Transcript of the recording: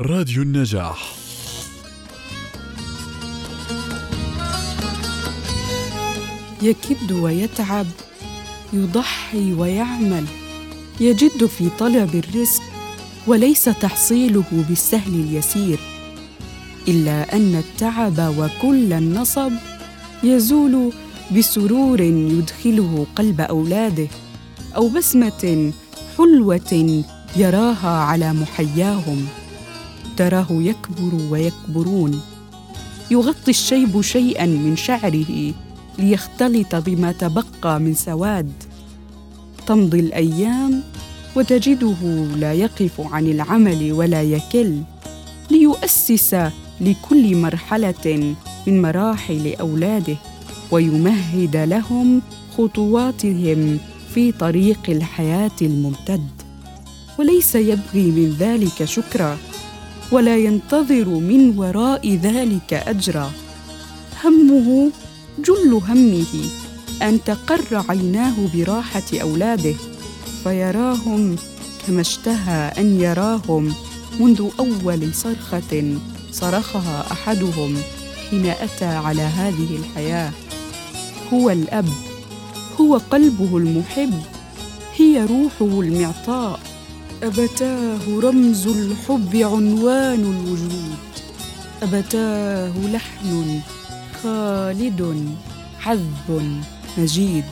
راديو النجاح. يكد ويتعب يضحي ويعمل يجد في طلب الرزق وليس تحصيله بالسهل اليسير. إلا أن التعب وكل النصب يزول بسرور يدخله قلب أولاده أو بسمة حلوة يراها على محياهم. تراه يكبر ويكبرون. يغطي الشيب شيئا من شعره ليختلط بما تبقى من سواد. تمضي الأيام وتجده لا يقف عن العمل ولا يكل. ليؤسس لكل مرحلة من مراحل أولاده ويمهد لهم خطواتهم في طريق الحياة الممتد. وليس يبغي من ذلك شكرا. ولا ينتظر من وراء ذلك أجرا. همه جل همه أن تقر عيناه براحة أولاده فيراهم كما اشتهى أن يراهم منذ أول صرخة صرخها أحدهم حين أتى على هذه الحياة. هو الأب هو قلبه المحب هي روحه المعطاء. أبتاه رمز الحب عنوان الوجود. أبتاه لحن خالد عذب مجيد.